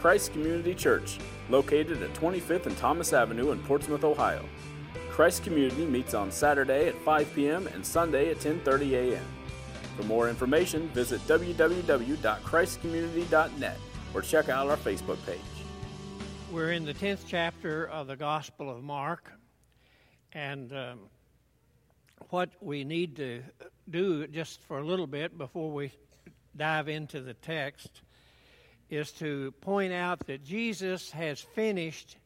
Christ Community Church, located at 25th and Thomas Avenue in Portsmouth, Ohio. Christ Community meets on Saturday at 5 p.m. and Sunday at 10:30 a.m. For more information, visit www.christcommunity.net or check out our Facebook page. We're in the 10th chapter of the Gospel of Mark, and um, what we need to do just for a little bit before we dive into the text is to point out that Jesus has finished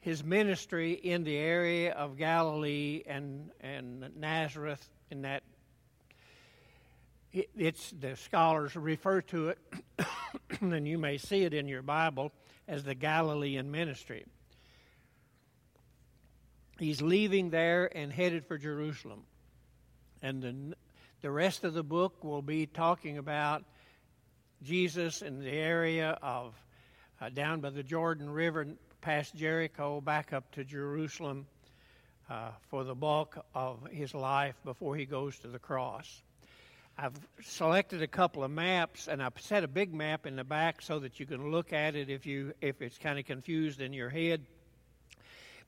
his ministry in the area of Galilee and, and Nazareth in that it's the scholars refer to it and you may see it in your bible as the galilean ministry. He's leaving there and headed for jerusalem. And the, the rest of the book will be talking about jesus in the area of uh, down by the jordan river past Jericho back up to Jerusalem uh, for the bulk of his life before he goes to the cross. I've selected a couple of maps, and I've set a big map in the back so that you can look at it if you if it's kind of confused in your head.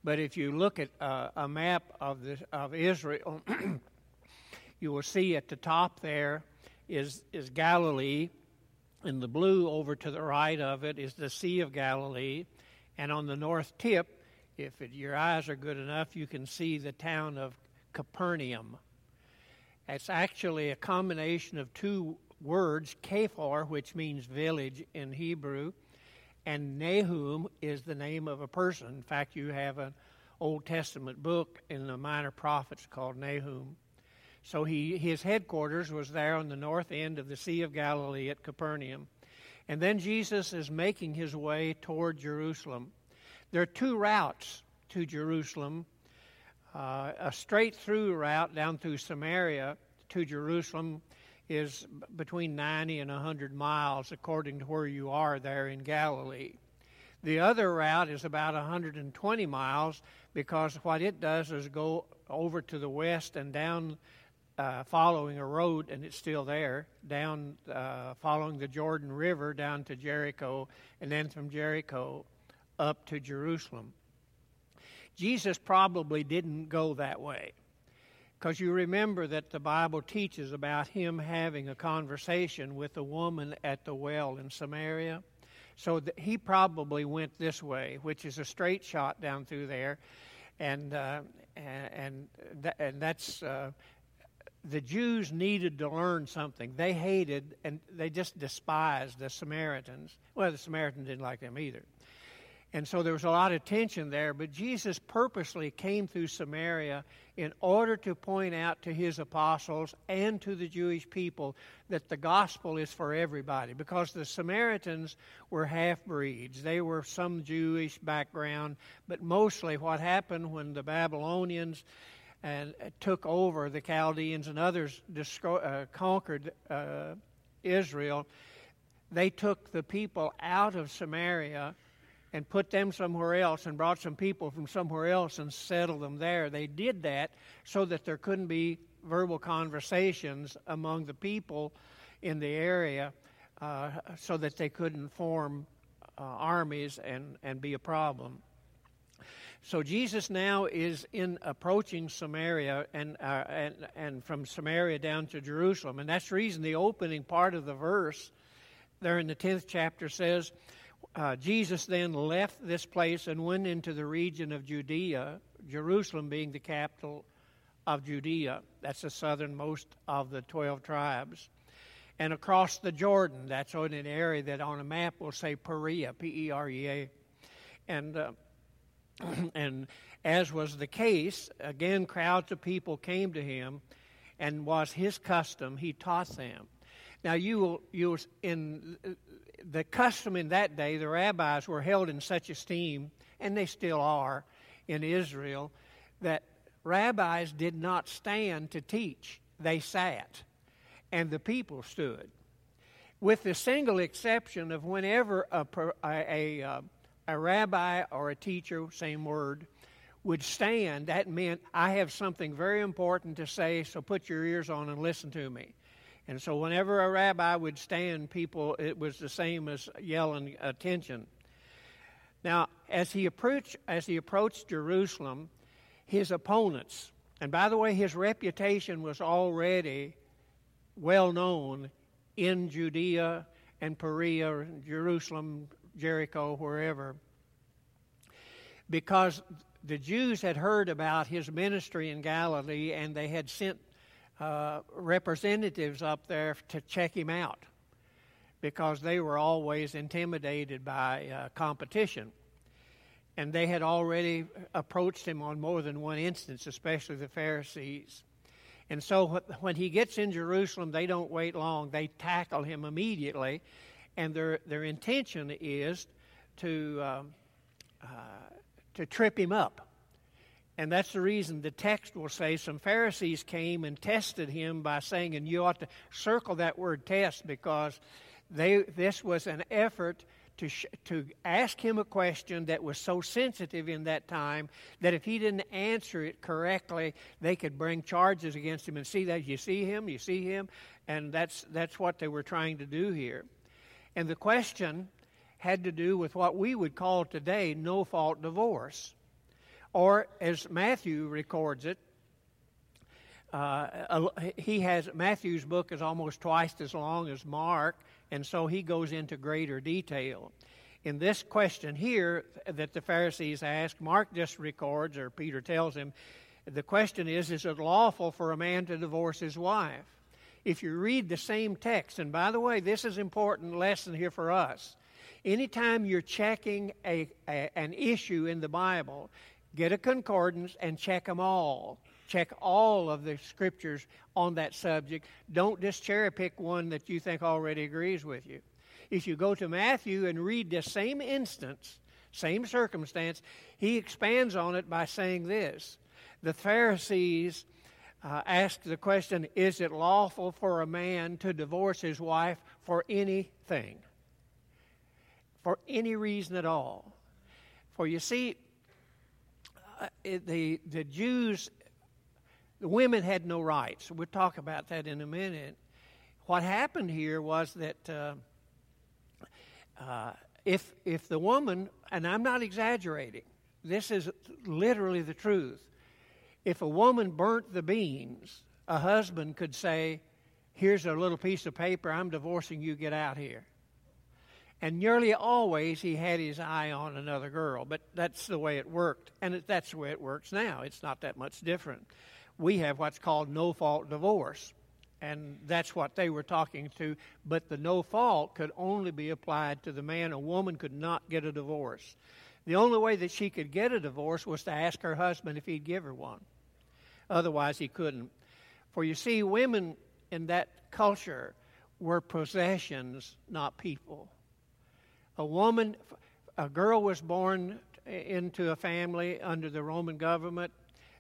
But if you look at uh, a map of the of Israel, you will see at the top there is is Galilee, and the blue over to the right of it is the Sea of Galilee, and on the north tip, if it, your eyes are good enough, you can see the town of Capernaum. It's actually a combination of two words, Kephar, which means village in Hebrew, and Nahum is the name of a person. In fact, you have an Old Testament book in the Minor Prophets called Nahum. So he, his headquarters was there on the north end of the Sea of Galilee at Capernaum. And then Jesus is making his way toward Jerusalem. There are two routes to Jerusalem uh, a straight through route down through Samaria to Jerusalem is between 90 and 100 miles, according to where you are there in Galilee. The other route is about 120 miles because what it does is go over to the west and down uh, following a road, and it's still there, down uh, following the Jordan River down to Jericho, and then from Jericho up to Jerusalem. Jesus probably didn't go that way. Because you remember that the Bible teaches about him having a conversation with a woman at the well in Samaria. So he probably went this way, which is a straight shot down through there. And, uh, and, and, and that's uh, the Jews needed to learn something. They hated and they just despised the Samaritans. Well, the Samaritans didn't like them either. And so there was a lot of tension there, but Jesus purposely came through Samaria in order to point out to his apostles and to the Jewish people that the gospel is for everybody because the Samaritans were half breeds. They were some Jewish background, but mostly what happened when the Babylonians and took over the Chaldeans and others uh, conquered uh, Israel, they took the people out of Samaria and put them somewhere else and brought some people from somewhere else and settled them there. They did that so that there couldn't be verbal conversations among the people in the area uh, so that they couldn't form uh, armies and, and be a problem. So Jesus now is in approaching Samaria and, uh, and, and from Samaria down to Jerusalem. And that's the reason the opening part of the verse there in the 10th chapter says, uh, Jesus then left this place and went into the region of Judea, Jerusalem being the capital of Judea. That's the southernmost of the 12 tribes. And across the Jordan, that's in an area that on a map will say Perea, P E R E A. And uh, and as was the case, again, crowds of people came to him, and was his custom, he taught them. Now, you will, you will, in the custom in that day, the rabbis were held in such esteem, and they still are in Israel, that rabbis did not stand to teach, they sat, and the people stood. With the single exception of whenever a, a, a, uh, a rabbi or a teacher, same word, would stand, that meant I have something very important to say, so put your ears on and listen to me. And so whenever a rabbi would stand, people, it was the same as yelling attention. Now, as he approached, as he approached Jerusalem, his opponents, and by the way, his reputation was already well known in Judea and Perea, Jerusalem, Jericho, wherever, because the Jews had heard about his ministry in Galilee and they had sent uh, representatives up there to check him out because they were always intimidated by uh, competition. And they had already approached him on more than one instance, especially the Pharisees. And so when he gets in Jerusalem, they don't wait long. They tackle him immediately. And their, their intention is to, um, uh, to trip him up. And that's the reason the text will say some Pharisees came and tested him by saying, and you ought to circle that word test because they, this was an effort to, sh- to ask him a question that was so sensitive in that time that if he didn't answer it correctly, they could bring charges against him and see that you see him, you see him, and that's that's what they were trying to do here. And the question had to do with what we would call today no fault divorce, or as Matthew records it. Uh, he has Matthew's book is almost twice as long as Mark, and so he goes into greater detail. In this question here that the Pharisees ask, Mark just records, or Peter tells him, the question is Is it lawful for a man to divorce his wife? If you read the same text, and by the way, this is an important lesson here for us. Anytime you're checking a, a, an issue in the Bible, get a concordance and check them all. Check all of the scriptures on that subject. Don't just cherry pick one that you think already agrees with you. If you go to Matthew and read the same instance, same circumstance, he expands on it by saying this The Pharisees uh, asked the question Is it lawful for a man to divorce his wife for anything? For any reason at all. For you see, uh, the, the Jews the women had no rights. We'll talk about that in a minute. What happened here was that uh, uh, if, if the woman, and I'm not exaggerating, this is literally the truth. If a woman burnt the beans, a husband could say, Here's a little piece of paper, I'm divorcing you, get out here. And nearly always he had his eye on another girl, but that's the way it worked. And that's the way it works now. It's not that much different we have what's called no fault divorce. And that's what they were talking to. But the no fault could only be applied to the man. A woman could not get a divorce. The only way that she could get a divorce was to ask her husband if he'd give her one. Otherwise, he couldn't. For you see, women in that culture were possessions, not people. A woman, a girl was born into a family under the Roman government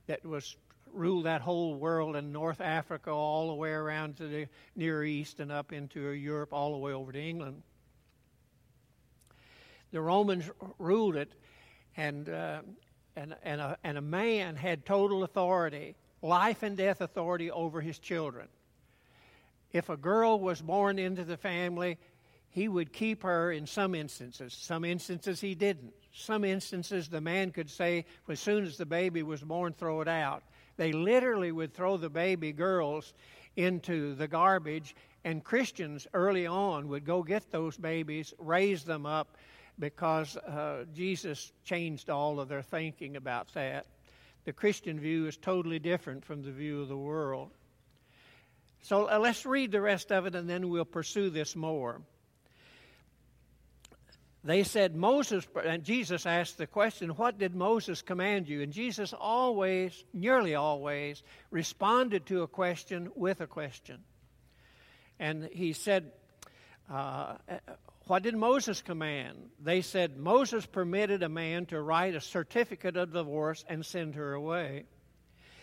that was ruled that whole world in North Africa, all the way around to the Near East and up into Europe, all the way over to England. The Romans ruled it, and, uh, and, and, a, and a man had total authority, life and death authority over his children. If a girl was born into the family, he would keep her in some instances. Some instances he didn't. Some instances the man could say, as soon as the baby was born, throw it out. They literally would throw the baby girls into the garbage, and Christians early on would go get those babies, raise them up, because uh, Jesus changed all of their thinking about that. The Christian view is totally different from the view of the world. So uh, let's read the rest of it and then we'll pursue this more they said, Moses, and Jesus asked the question, What did Moses command you? And Jesus always, nearly always, responded to a question with a question. And he said, uh, What did Moses command? They said, Moses permitted a man to write a certificate of divorce and send her away.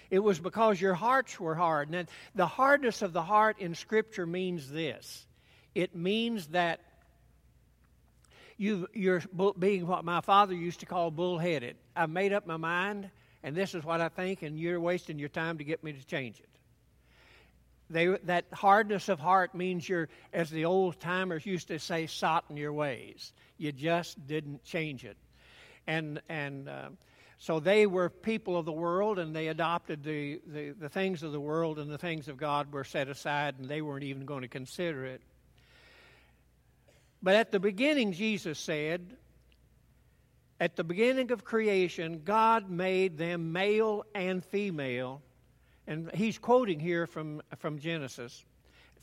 It was because your hearts were hard. And the hardness of the heart in Scripture means this it means that you, you're being what my father used to call bullheaded. I've made up my mind, and this is what I think, and you're wasting your time to get me to change it. They, that hardness of heart means you're, as the old timers used to say, sot in your ways. You just didn't change it. And, and uh, so they were people of the world, and they adopted the, the, the things of the world, and the things of God were set aside, and they weren't even going to consider it. But at the beginning, Jesus said, at the beginning of creation, God made them male and female. And he's quoting here from, from Genesis.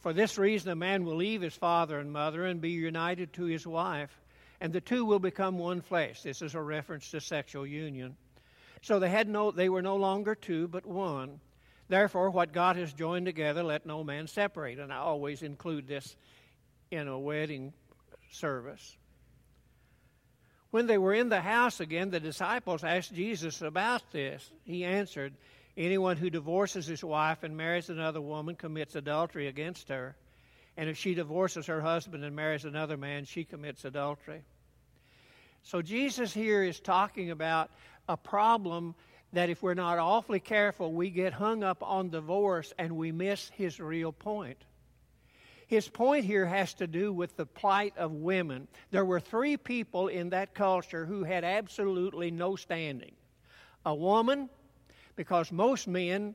For this reason, a man will leave his father and mother and be united to his wife, and the two will become one flesh. This is a reference to sexual union. So they had no they were no longer two but one. Therefore what God has joined together let no man separate. And I always include this in a wedding service. When they were in the house again, the disciples asked Jesus about this. He answered, Anyone who divorces his wife and marries another woman commits adultery against her. And if she divorces her husband and marries another man, she commits adultery. So Jesus here is talking about a problem that if we're not awfully careful, we get hung up on divorce and we miss his real point. His point here has to do with the plight of women. There were three people in that culture who had absolutely no standing a woman, because most men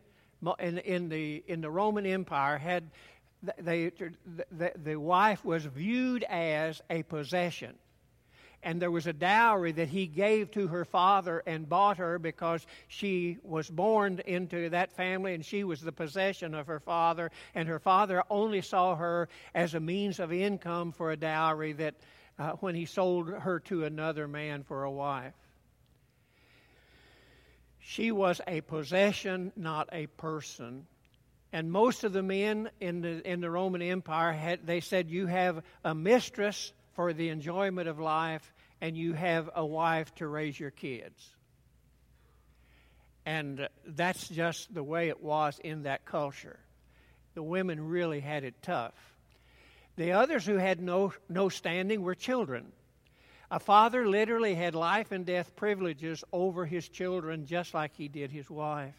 in, in, the, in the Roman Empire had. They, the, the wife was viewed as a possession and there was a dowry that he gave to her father and bought her because she was born into that family and she was the possession of her father and her father only saw her as a means of income for a dowry that uh, when he sold her to another man for a wife she was a possession not a person and most of the men in the in the Roman Empire had they said you have a mistress for the enjoyment of life, and you have a wife to raise your kids. And that's just the way it was in that culture. The women really had it tough. The others who had no, no standing were children. A father literally had life and death privileges over his children just like he did his wife.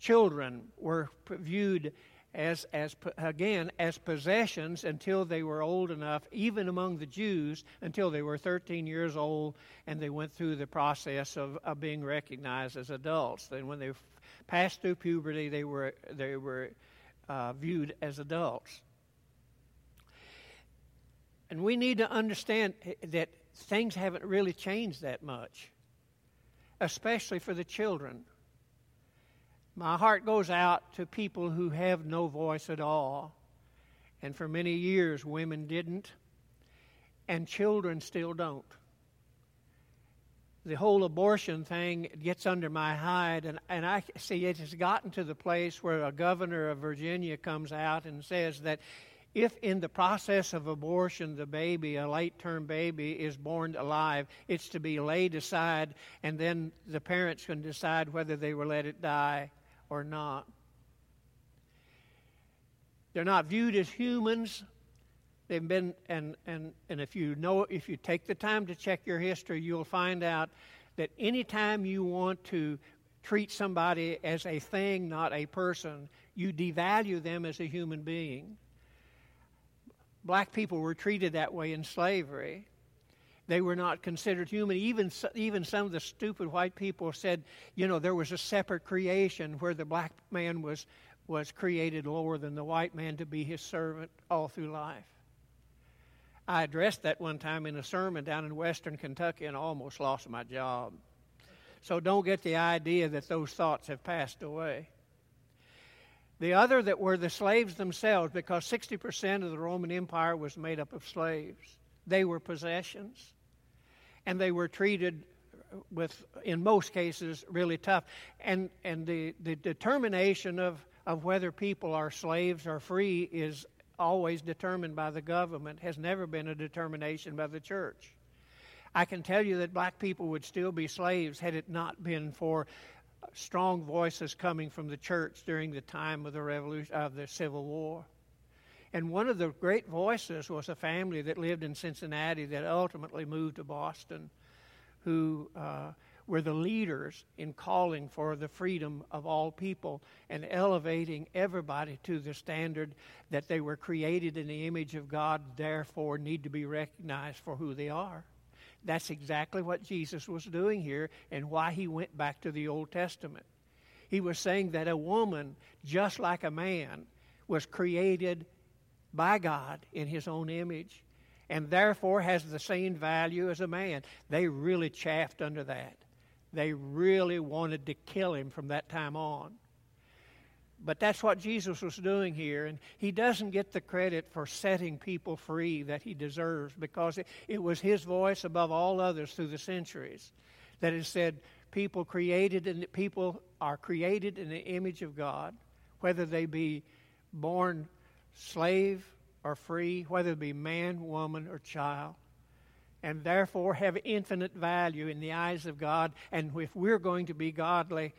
Children were viewed as, as again as possessions until they were old enough even among the jews until they were 13 years old and they went through the process of, of being recognized as adults then when they passed through puberty they were they were uh, viewed as adults and we need to understand eh, that things haven't really changed that much especially for the children my heart goes out to people who have no voice at all. And for many years, women didn't, and children still don't. The whole abortion thing gets under my hide, and, and I see it has gotten to the place where a governor of Virginia comes out and says that if in the process of abortion the baby, a late term baby, is born alive, it's to be laid aside, and then the parents can decide whether they will let it die or not. They're not viewed as humans. They've been, and, and, and if you know, if you take the time to check your history, you'll find out that anytime you want to treat somebody as a thing, not a person, you devalue them as a human being. Black people were treated that way in slavery. They were not considered human. Even, even some of the stupid white people said, you know, there was a separate creation where the black man was, was created lower than the white man to be his servant all through life. I addressed that one time in a sermon down in western Kentucky and almost lost my job. So don't get the idea that those thoughts have passed away. The other that were the slaves themselves, because 60% of the Roman Empire was made up of slaves. They were possessions and they were treated with, in most cases, really tough. And, and the, the determination of, of whether people are slaves or free is always determined by the government, has never been a determination by the church. I can tell you that black people would still be slaves had it not been for strong voices coming from the church during the time of the revolution of the Civil War. And one of the great voices was a family that lived in Cincinnati that ultimately moved to Boston, who uh, were the leaders in calling for the freedom of all people and elevating everybody to the standard that they were created in the image of God, therefore need to be recognized for who they are. That's exactly what Jesus was doing here and why he went back to the Old Testament. He was saying that a woman, just like a man, was created by God in his own image and therefore has the same value as a man. They really chaffed under that. They really wanted to kill him from that time on. But that's what Jesus was doing here, and he doesn't get the credit for setting people free that he deserves because it, it was his voice above all others through the centuries that has said people created and people are created in the image of God, whether they be born slave or free, whether it be man, woman, or child and therefore have infinite value in the eyes of God. And if we're going to be godly,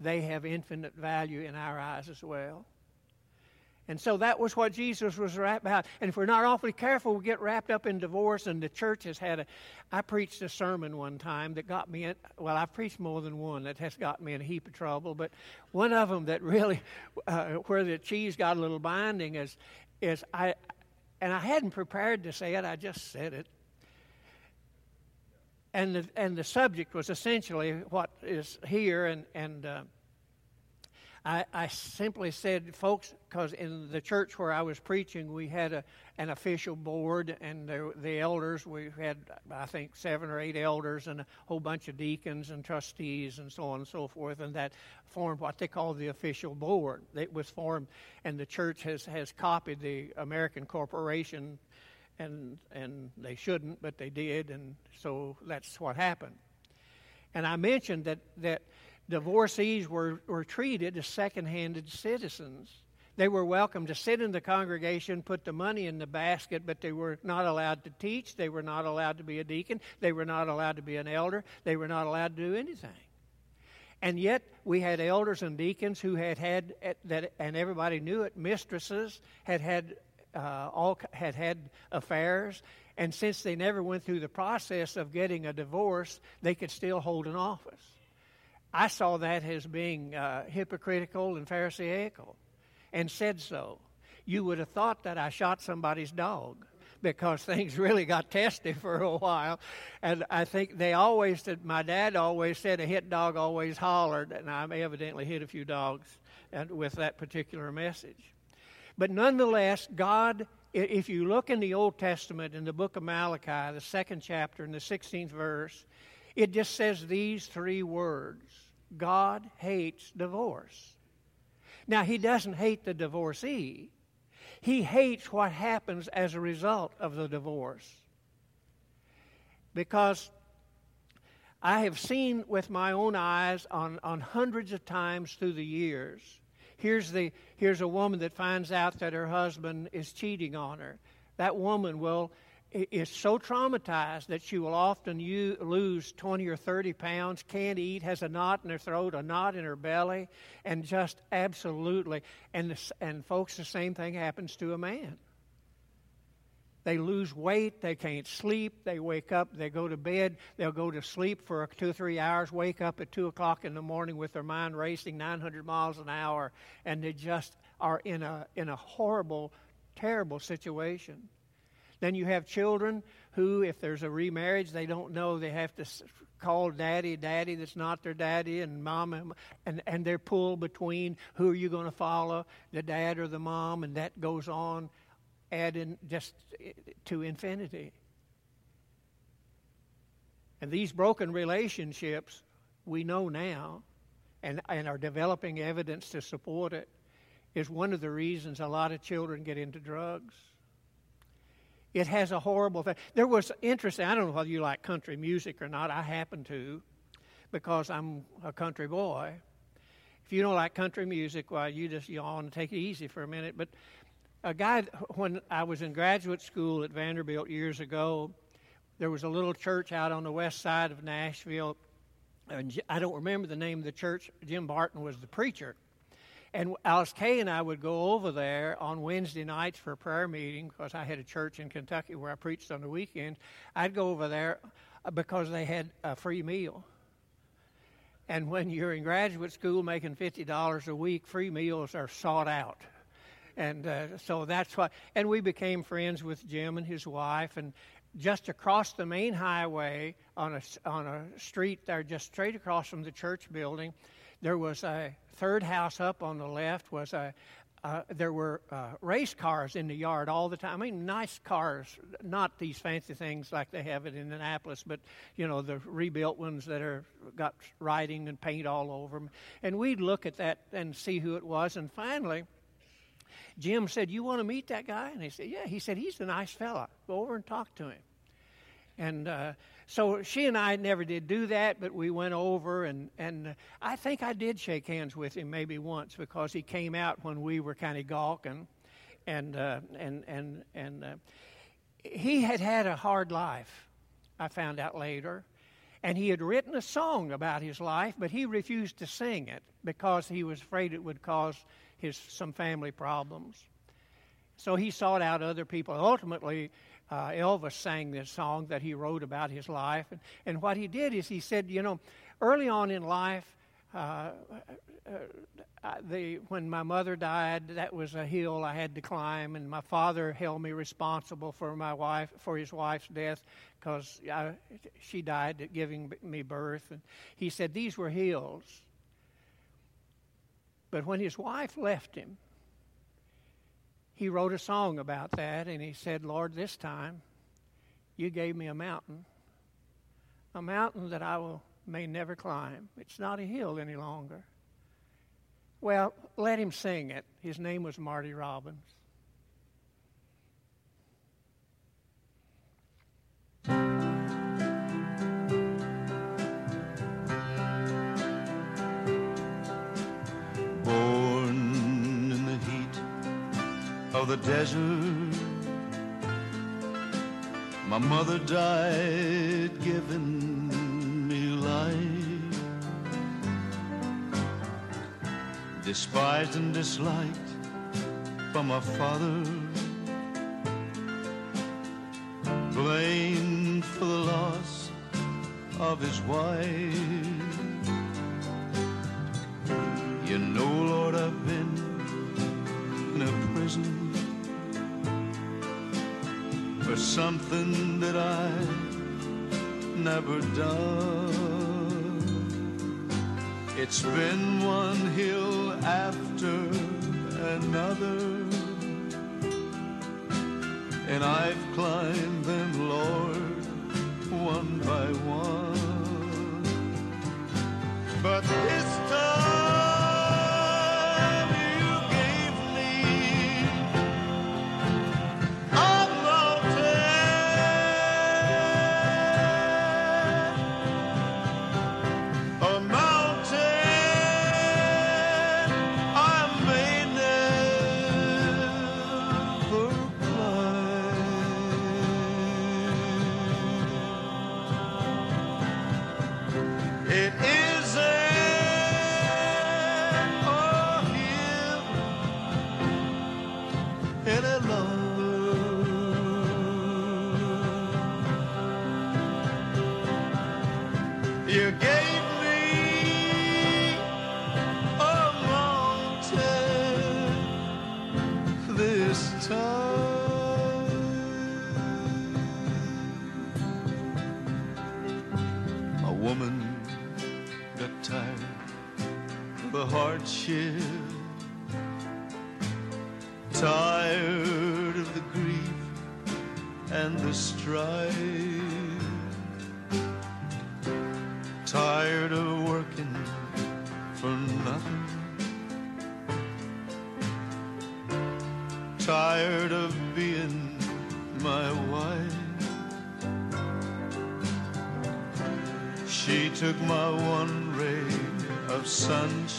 they have infinite value in our eyes as well. And so that was what Jesus was wrapped about. And if we're not awfully careful, we get wrapped up in divorce. And the church has had a. I preached a sermon one time that got me in. Well, I've preached more than one that has got me in a heap of trouble. But one of them that really, uh, where the cheese got a little binding is, is I, and I hadn't prepared to say it. I just said it and the, and the subject was essentially what is here, and, and uh, I, I simply said, folks, because in the church where I was preaching, we had a, an official board, and the, the elders, we had, I think, seven or eight elders, and a whole bunch of deacons and trustees, and so on and so forth, and that formed what they call the official board. It was formed, and the church has, has copied the American Corporation and and they shouldn't, but they did, and so that's what happened. And I mentioned that that divorcees were, were treated as second-handed citizens. They were welcome to sit in the congregation, put the money in the basket, but they were not allowed to teach. They were not allowed to be a deacon. They were not allowed to be an elder. They were not allowed to do anything. And yet, we had elders and deacons who had had, that, and everybody knew it, mistresses had had uh, all had had affairs, and since they never went through the process of getting a divorce, they could still hold an office. I saw that as being uh, hypocritical and pharisaical, and said so. You would have thought that I shot somebody's dog because things really got testy for a while. And I think they always said, my dad always said, a hit dog always hollered, and I evidently hit a few dogs with that particular message. But nonetheless, God, if you look in the Old Testament, in the book of Malachi, the second chapter, in the 16th verse, it just says these three words God hates divorce. Now, He doesn't hate the divorcee, He hates what happens as a result of the divorce. Because I have seen with my own eyes on, on hundreds of times through the years Here's, the, here's a woman that finds out that her husband is cheating on her. That woman will is so traumatized that she will often u- lose 20 or 30 pounds, can't eat, has a knot in her throat, a knot in her belly, and just absolutely. And, and folks, the same thing happens to a man. They lose weight, they can't sleep, they wake up, they go to bed, they'll go to sleep for two three hours, wake up at 2 o'clock in the morning with their mind racing 900 miles an hour, and they just are in a, in a horrible, terrible situation. Then you have children who, if there's a remarriage, they don't know they have to call daddy daddy that's not their daddy and mom and, and they're pulled between who are you going to follow the dad or the mom and that goes on add in just eh, to infinity. And these broken relationships, we know now, and, and are developing evidence to support it, is one of the reasons a lot of children get into drugs. It has a horrible thing. There was interesting, I don't know whether you like country music or not. I happen to, because I'm a country boy. If you don't like country music, well, you just yawn and take it easy for a minute. But a guy, when I was in graduate school at Vanderbilt years ago, there was a little church out on the west side of Nashville. And I don't remember the name of the church. Jim Barton was the preacher. And Alice Kay and I would go over there on Wednesday nights for a prayer meeting because I had a church in Kentucky where I preached on the weekends. I'd go over there uh, because they had a free meal. and when you're in graduate school making $50 a week, free meals are sought out. And uh, so that's why, and we became friends with Jim and his wife. And just across the main highway on a, on a street there, just straight across from the church building, there was a third house up on the left was a, uh, there were uh, race cars in the yard all the time. I mean, nice cars, not these fancy things like they have in Indianapolis, but you know the rebuilt ones that are got writing and paint all over them. And we'd look at that and see who it was. And finally, Jim said, "You want to meet that guy?" And he said, "Yeah." He said, "He's a nice fella. Go over and talk to him." And uh, so she and I never did do that, but we went over, and, and I think I did shake hands with him maybe once because he came out when we were kind of gawking. And, uh, and, and, and uh, he had had a hard life, I found out later. And he had written a song about his life, but he refused to sing it because he was afraid it would cause his, some family problems. So he sought out other people. Ultimately, uh, Elvis sang this song that he wrote about his life. And, and what he did is he said, you know, early on in life, uh, uh, the, when my mother died, that was a hill I had to climb, and my father held me responsible for my wife for his wife's death because she died at giving me birth. And he said these were hills. But when his wife left him, he wrote a song about that, and he said, Lord, this time you gave me a mountain, a mountain that I will, may never climb. It's not a hill any longer. Well, let him sing it. His name was Marty Robbins. The desert. My mother died giving me life. Despised and disliked by my father. Blamed for the loss of his wife. Something that I've never done. It's been one hill after another, and I've climbed them, Lord, one by one. But this time.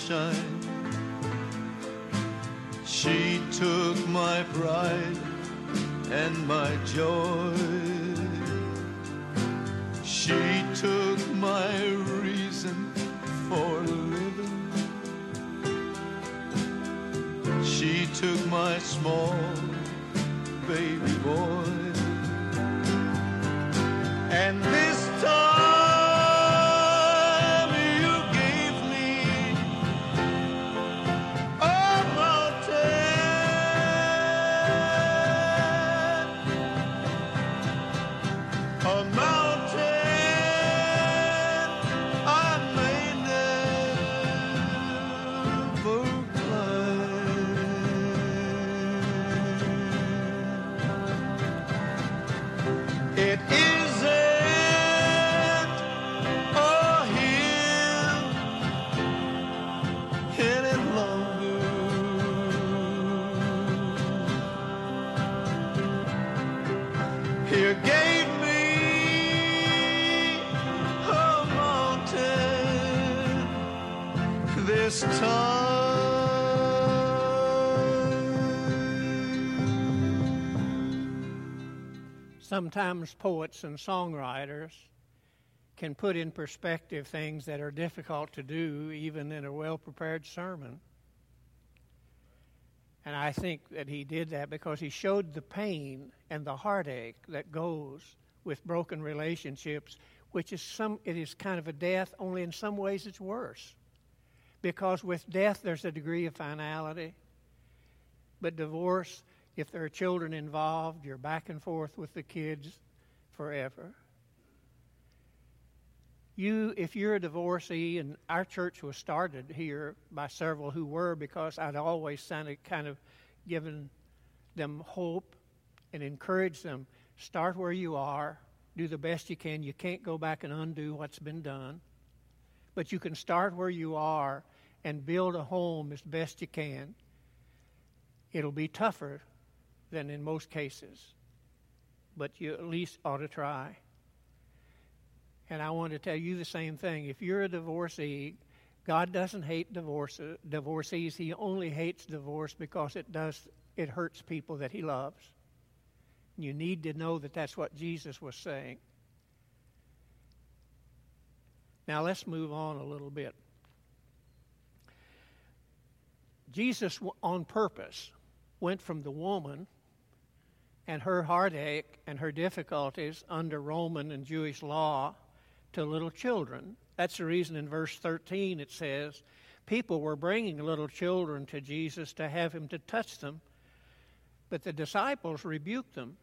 And pride and my gave Sometimes poets and songwriters can put in perspective things that are difficult to do even in a well prepared sermon. And I think that he did that because he showed the pain and the heartache that goes with broken relationships, which is some it is kind of a death, only in some ways it's worse. Because with death there's a degree of finality. But divorce, if there are children involved, you're back and forth with the kids forever. You if you're a divorcee and our church was started here by several who were because i'd always kind of given them hope and encouraged them start where you are do the best you can. You can't go back and undo what's been done but you can start where you are and build a home as best you can. It'll be tougher than in most cases but you at least ought to try and I want to tell you the same thing. If you're a divorcee, God doesn't hate divorce, divorcees. He only hates divorce because it does it hurts people that he loves. You need to know that that's what Jesus was saying. Now let's move on a little bit. Jesus, on purpose, went from the woman and her heartache and her difficulties under Roman and Jewish law to little children. That's the reason in verse 13 it says, People were bringing little children to Jesus to have him to touch them, but the disciples rebuked them.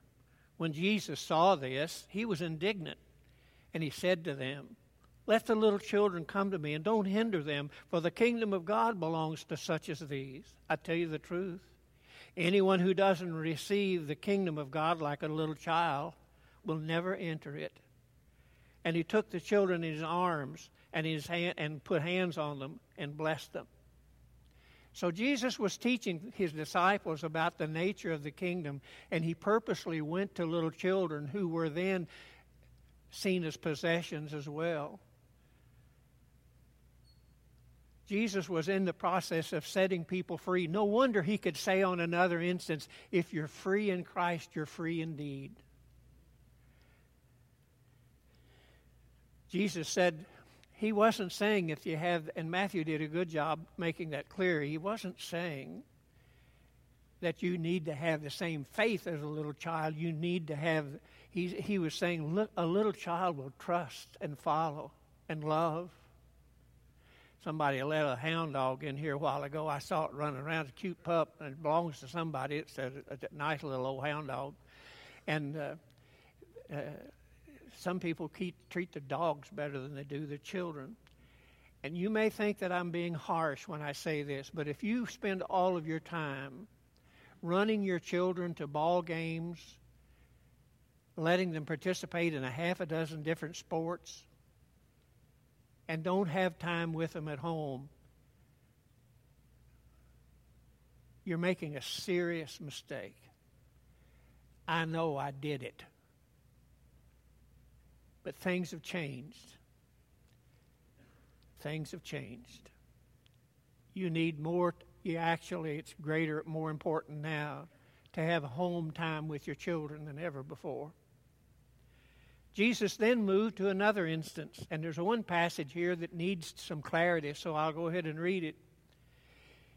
When Jesus saw this, he was indignant, and he said to them, Let the little children come to me, and don't hinder them, for the kingdom of God belongs to such as these. I tell you the truth. Anyone who doesn't receive the kingdom of God like a little child will never enter it. And he took the children in his arms and, his hand, and put hands on them and blessed them. So Jesus was teaching his disciples about the nature of the kingdom, and he purposely went to little children who were then seen as possessions as well. Jesus was in the process of setting people free. No wonder he could say on another instance, if you're free in Christ, you're free indeed. Jesus said he wasn't saying if you have, and Matthew did a good job making that clear, he wasn't saying that you need to have the same faith as a little child. You need to have, he, he was saying, look, a little child will trust and follow and love. Somebody let a hound dog in here a while ago. I saw it running around. It's a cute pup, and it belongs to somebody. It's a, a nice little old hound dog. And uh, uh, some people keep, treat the dogs better than they do their children. And you may think that I'm being harsh when I say this, but if you spend all of your time running your children to ball games, letting them participate in a half a dozen different sports, and don't have time with them at home, you're making a serious mistake. I know I did it. But things have changed. Things have changed. You need more, you actually, it's greater, more important now to have home time with your children than ever before. Jesus then moved to another instance, and there's one passage here that needs some clarity, so I'll go ahead and read it.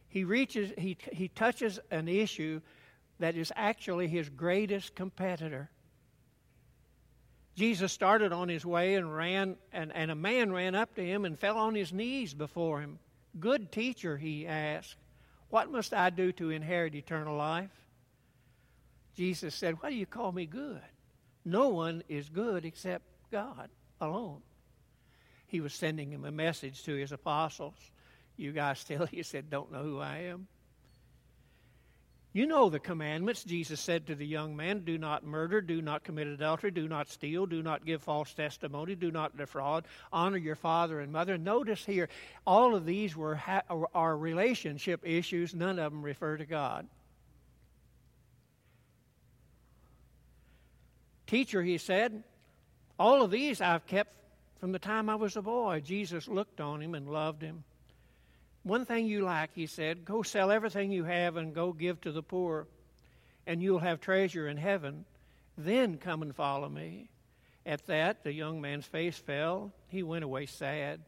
He reaches, he, he touches an issue that is actually his greatest competitor. Jesus started on his way and ran, and, and a man ran up to him and fell on his knees before him. Good teacher, he asked, what must I do to inherit eternal life? Jesus said, Why do you call me good? No one is good except God alone. He was sending him a message to his apostles. You guys still, he said, don't know who I am. You know the commandments. Jesus said to the young man do not murder, do not commit adultery, do not steal, do not give false testimony, do not defraud, honor your father and mother. Notice here, all of these were ha- are relationship issues, none of them refer to God. Teacher, he said, all of these I've kept from the time I was a boy. Jesus looked on him and loved him. One thing you lack, he said, go sell everything you have and go give to the poor, and you'll have treasure in heaven. Then come and follow me. At that, the young man's face fell. He went away sad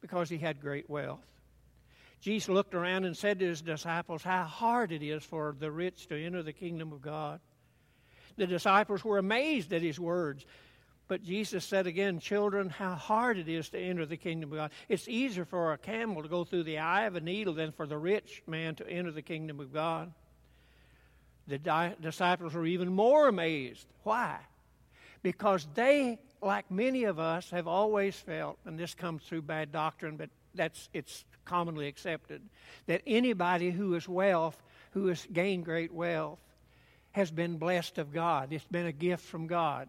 because he had great wealth. Jesus looked around and said to his disciples, How hard it is for the rich to enter the kingdom of God. The disciples were amazed at his words. But Jesus said again, Children, how hard it is to enter the kingdom of God. It's easier for a camel to go through the eye of a needle than for the rich man to enter the kingdom of God. The di- disciples were even more amazed. Why? Because they, like many of us, have always felt, and this comes through bad doctrine, but that's it's commonly accepted, that anybody who is wealth, who has gained great wealth, has been blessed of God. It's been a gift from God.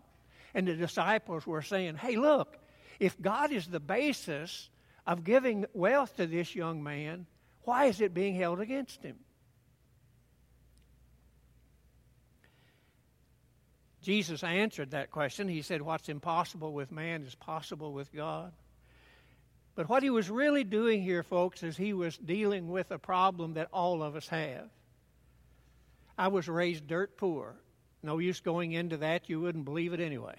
And the disciples were saying, hey, look, if God is the basis of giving wealth to this young man, why is it being held against him? Jesus answered that question. He said, What's impossible with man is possible with God. But what he was really doing here, folks, is he was dealing with a problem that all of us have. I was raised dirt poor. No use going into that. You wouldn't believe it anyway.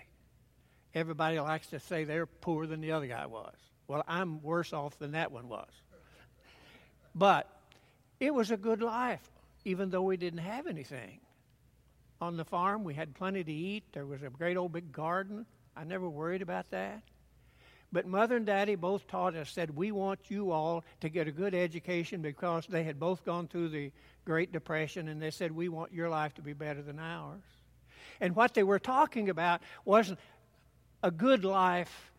Everybody likes to say they're poorer than the other guy was. Well, I'm worse off than that one was. But it was a good life, even though we didn't have anything. On the farm, we had plenty to eat. There was a great old big garden. I never worried about that. But mother and daddy both taught us, said, we want you all to get a good education because they had both gone through the Great Depression, and they said, we want your life to be better than ours. And what they were talking about wasn't a good life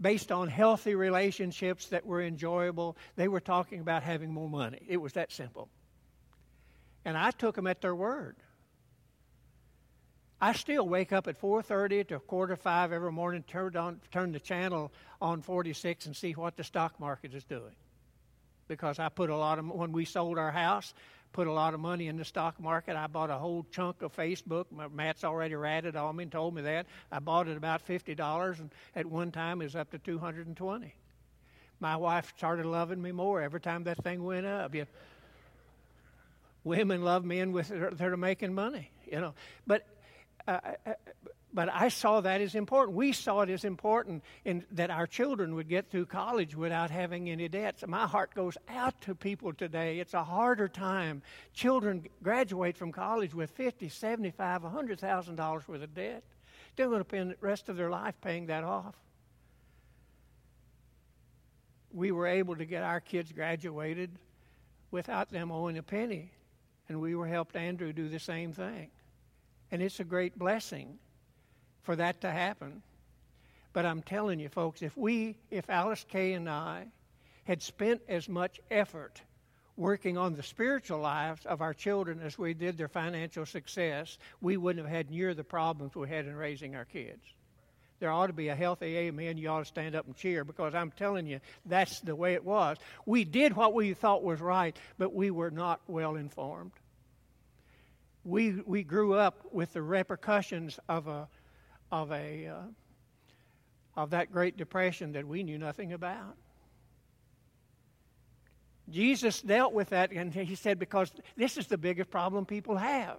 based on healthy relationships that were enjoyable. They were talking about having more money. It was that simple. And I took them at their word. I still wake up at 4:30 to quarter five every morning, turn on turn the channel on 46 and see what the stock market is doing. Because I put a lot of when we sold our house, put a lot of money in the stock market. I bought a whole chunk of Facebook. Matt's already ratted on me and told me that. I bought it about fifty dollars, and at one time it was up to two hundred and twenty. My wife started loving me more every time that thing went up. You, women love men with that are making money, you know. But uh, but I saw that as important. We saw it as important in that our children would get through college without having any debts. My heart goes out to people today. It's a harder time. Children graduate from college with fifty, seventy-five, a hundred thousand dollars worth of debt. They're going to spend the rest of their life paying that off. We were able to get our kids graduated without them owing a penny, and we were helped Andrew do the same thing. And it's a great blessing for that to happen. But I'm telling you, folks, if we, if Alice Kay and I had spent as much effort working on the spiritual lives of our children as we did their financial success, we wouldn't have had near the problems we had in raising our kids. There ought to be a healthy amen. You ought to stand up and cheer because I'm telling you, that's the way it was. We did what we thought was right, but we were not well informed we, we grew up with the repercussions of a, of a, uh, of that Great Depression that we knew nothing about. Jesus dealt with that, and he said, because this is the biggest problem people have.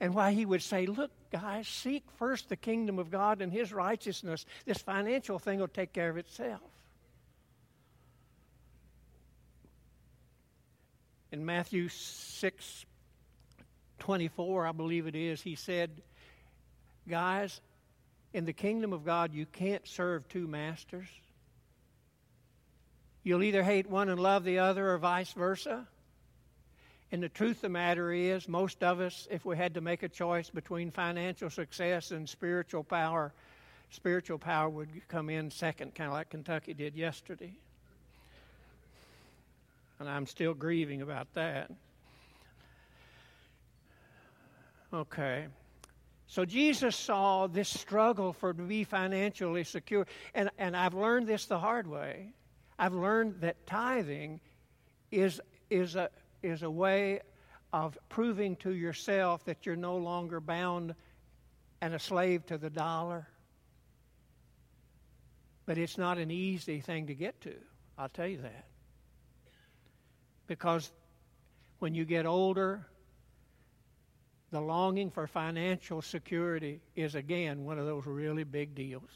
And why he would say, Look, guys, seek first the kingdom of God and his righteousness. This financial thing will take care of itself. In Matthew 6, 24, I believe it is, he said, Guys, in the kingdom of God, you can't serve two masters. You'll either hate one and love the other, or vice versa. And the truth of the matter is, most of us, if we had to make a choice between financial success and spiritual power, spiritual power would come in second, kind of like Kentucky did yesterday. And I'm still grieving about that. Okay. So Jesus saw this struggle for to be financially secure. And, and I've learned this the hard way. I've learned that tithing is, is, a, is a way of proving to yourself that you're no longer bound and a slave to the dollar. But it's not an easy thing to get to. I'll tell you that. Because when you get older, the longing for financial security is again one of those really big deals.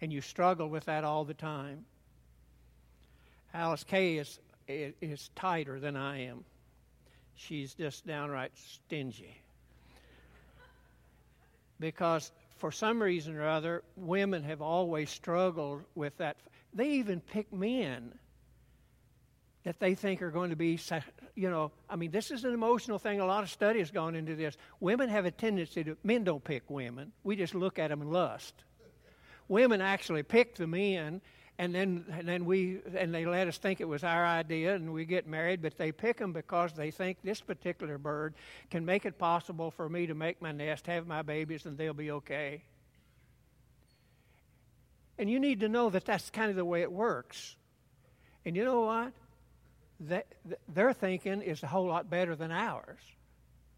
And you struggle with that all the time. Alice Kay is, is tighter than I am. She's just downright stingy. Because for some reason or other, women have always struggled with that. They even pick men that they think are going to be, you know, I mean, this is an emotional thing. A lot of study has gone into this. Women have a tendency to, men don't pick women. We just look at them and lust. Women actually pick the men, and then, and then we, and they let us think it was our idea, and we get married, but they pick them because they think this particular bird can make it possible for me to make my nest, have my babies, and they'll be okay. And you need to know that that's kind of the way it works. And you know what? That their thinking is a whole lot better than ours.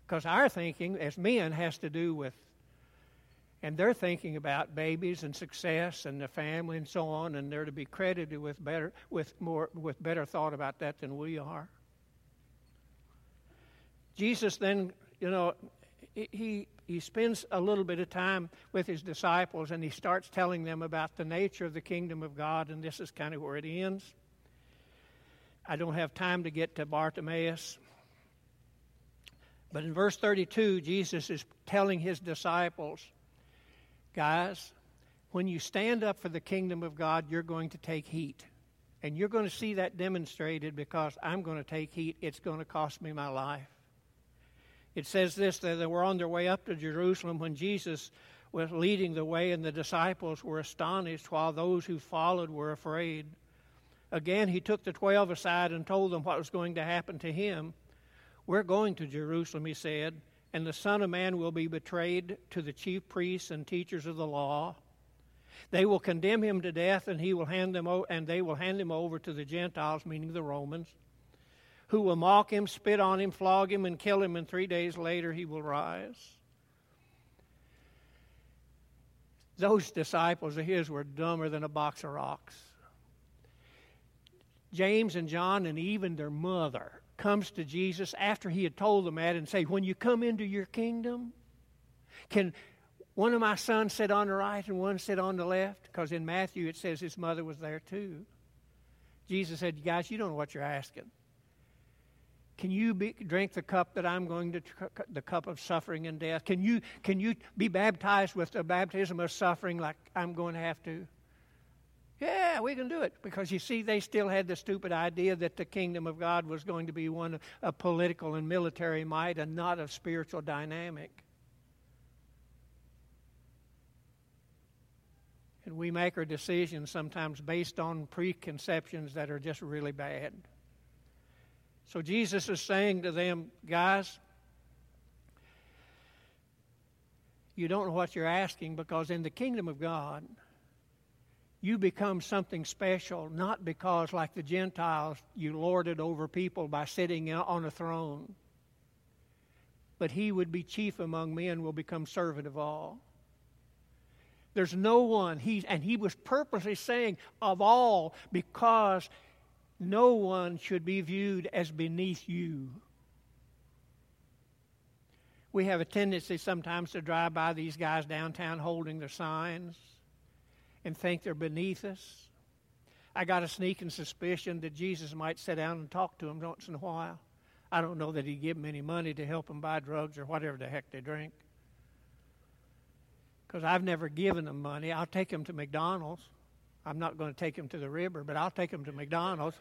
Because our thinking as men has to do with, and they're thinking about babies and success and the family and so on, and they're to be credited with better, with more, with better thought about that than we are. Jesus then, you know, he he spends a little bit of time with his disciples and he starts telling them about the nature of the kingdom of God, and this is kind of where it ends. I don't have time to get to Bartimaeus. But in verse 32, Jesus is telling his disciples, guys, when you stand up for the kingdom of God, you're going to take heat. And you're going to see that demonstrated because I'm going to take heat. It's going to cost me my life. It says this that they were on their way up to Jerusalem when Jesus was leading the way, and the disciples were astonished, while those who followed were afraid. Again, he took the twelve aside and told them what was going to happen to him. We're going to Jerusalem, he said, and the Son of Man will be betrayed to the chief priests and teachers of the law. They will condemn him to death, and he will hand them o- and they will hand him over to the Gentiles, meaning the Romans, who will mock him, spit on him, flog him, and kill him. And three days later, he will rise. Those disciples of his were dumber than a box of rocks. James and John and even their mother comes to Jesus after he had told them that and say, When you come into your kingdom, can one of my sons sit on the right and one sit on the left? Because in Matthew it says his mother was there too. Jesus said, Guys, you don't know what you're asking. Can you be, drink the cup that I'm going to, the cup of suffering and death? Can you, can you be baptized with the baptism of suffering like I'm going to have to? Yeah, we can do it. Because you see, they still had the stupid idea that the kingdom of God was going to be one of political and military might and not of spiritual dynamic. And we make our decisions sometimes based on preconceptions that are just really bad. So Jesus is saying to them, guys, you don't know what you're asking because in the kingdom of God, you become something special, not because, like the Gentiles, you lorded over people by sitting on a throne. But he would be chief among men, will become servant of all. There's no one, he, and he was purposely saying of all, because no one should be viewed as beneath you. We have a tendency sometimes to drive by these guys downtown holding their signs and think they're beneath us. I got a sneaking suspicion that Jesus might sit down and talk to them once in a while. I don't know that he'd give them any money to help them buy drugs or whatever the heck they drink. Because I've never given them money. I'll take them to McDonald's. I'm not going to take them to the river, but I'll take them to McDonald's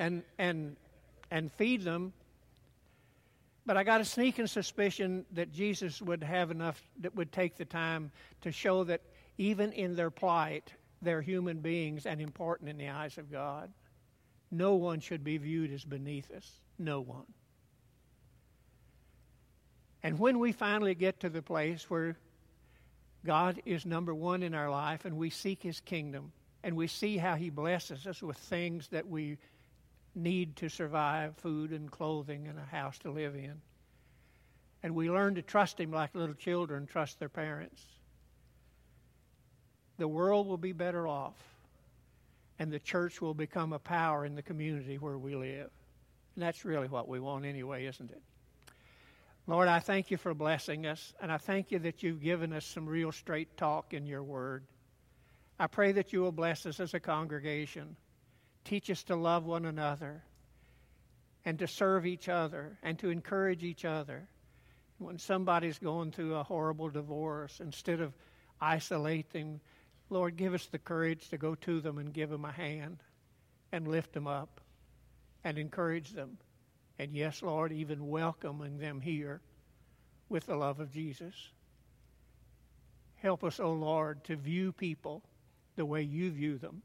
and and and feed them but I got a sneaking suspicion that Jesus would have enough that would take the time to show that even in their plight, they're human beings and important in the eyes of God. No one should be viewed as beneath us. No one. And when we finally get to the place where God is number one in our life and we seek His kingdom and we see how He blesses us with things that we need to survive food and clothing and a house to live in. And we learn to trust Him like little children trust their parents. The world will be better off. and the church will become a power in the community where we live. And that's really what we want anyway, isn't it? Lord, I thank you for blessing us, and I thank you that you've given us some real straight talk in your word. I pray that you will bless us as a congregation. Teach us to love one another and to serve each other and to encourage each other. When somebody's going through a horrible divorce, instead of isolate them, Lord, give us the courage to go to them and give them a hand and lift them up and encourage them. And yes, Lord, even welcoming them here with the love of Jesus. Help us, O oh Lord, to view people the way you view them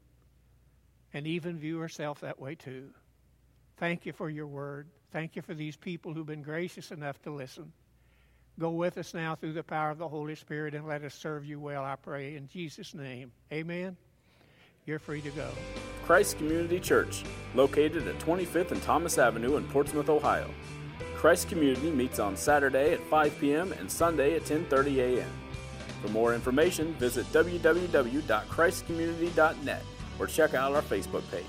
and even view herself that way too. Thank you for your word. Thank you for these people who've been gracious enough to listen. Go with us now through the power of the Holy Spirit and let us serve you well, I pray. In Jesus' name, amen. You're free to go. Christ Community Church, located at 25th and Thomas Avenue in Portsmouth, Ohio. Christ Community meets on Saturday at 5 p.m. and Sunday at 10:30 a.m. For more information, visit www.christcommunity.net or check out our Facebook page.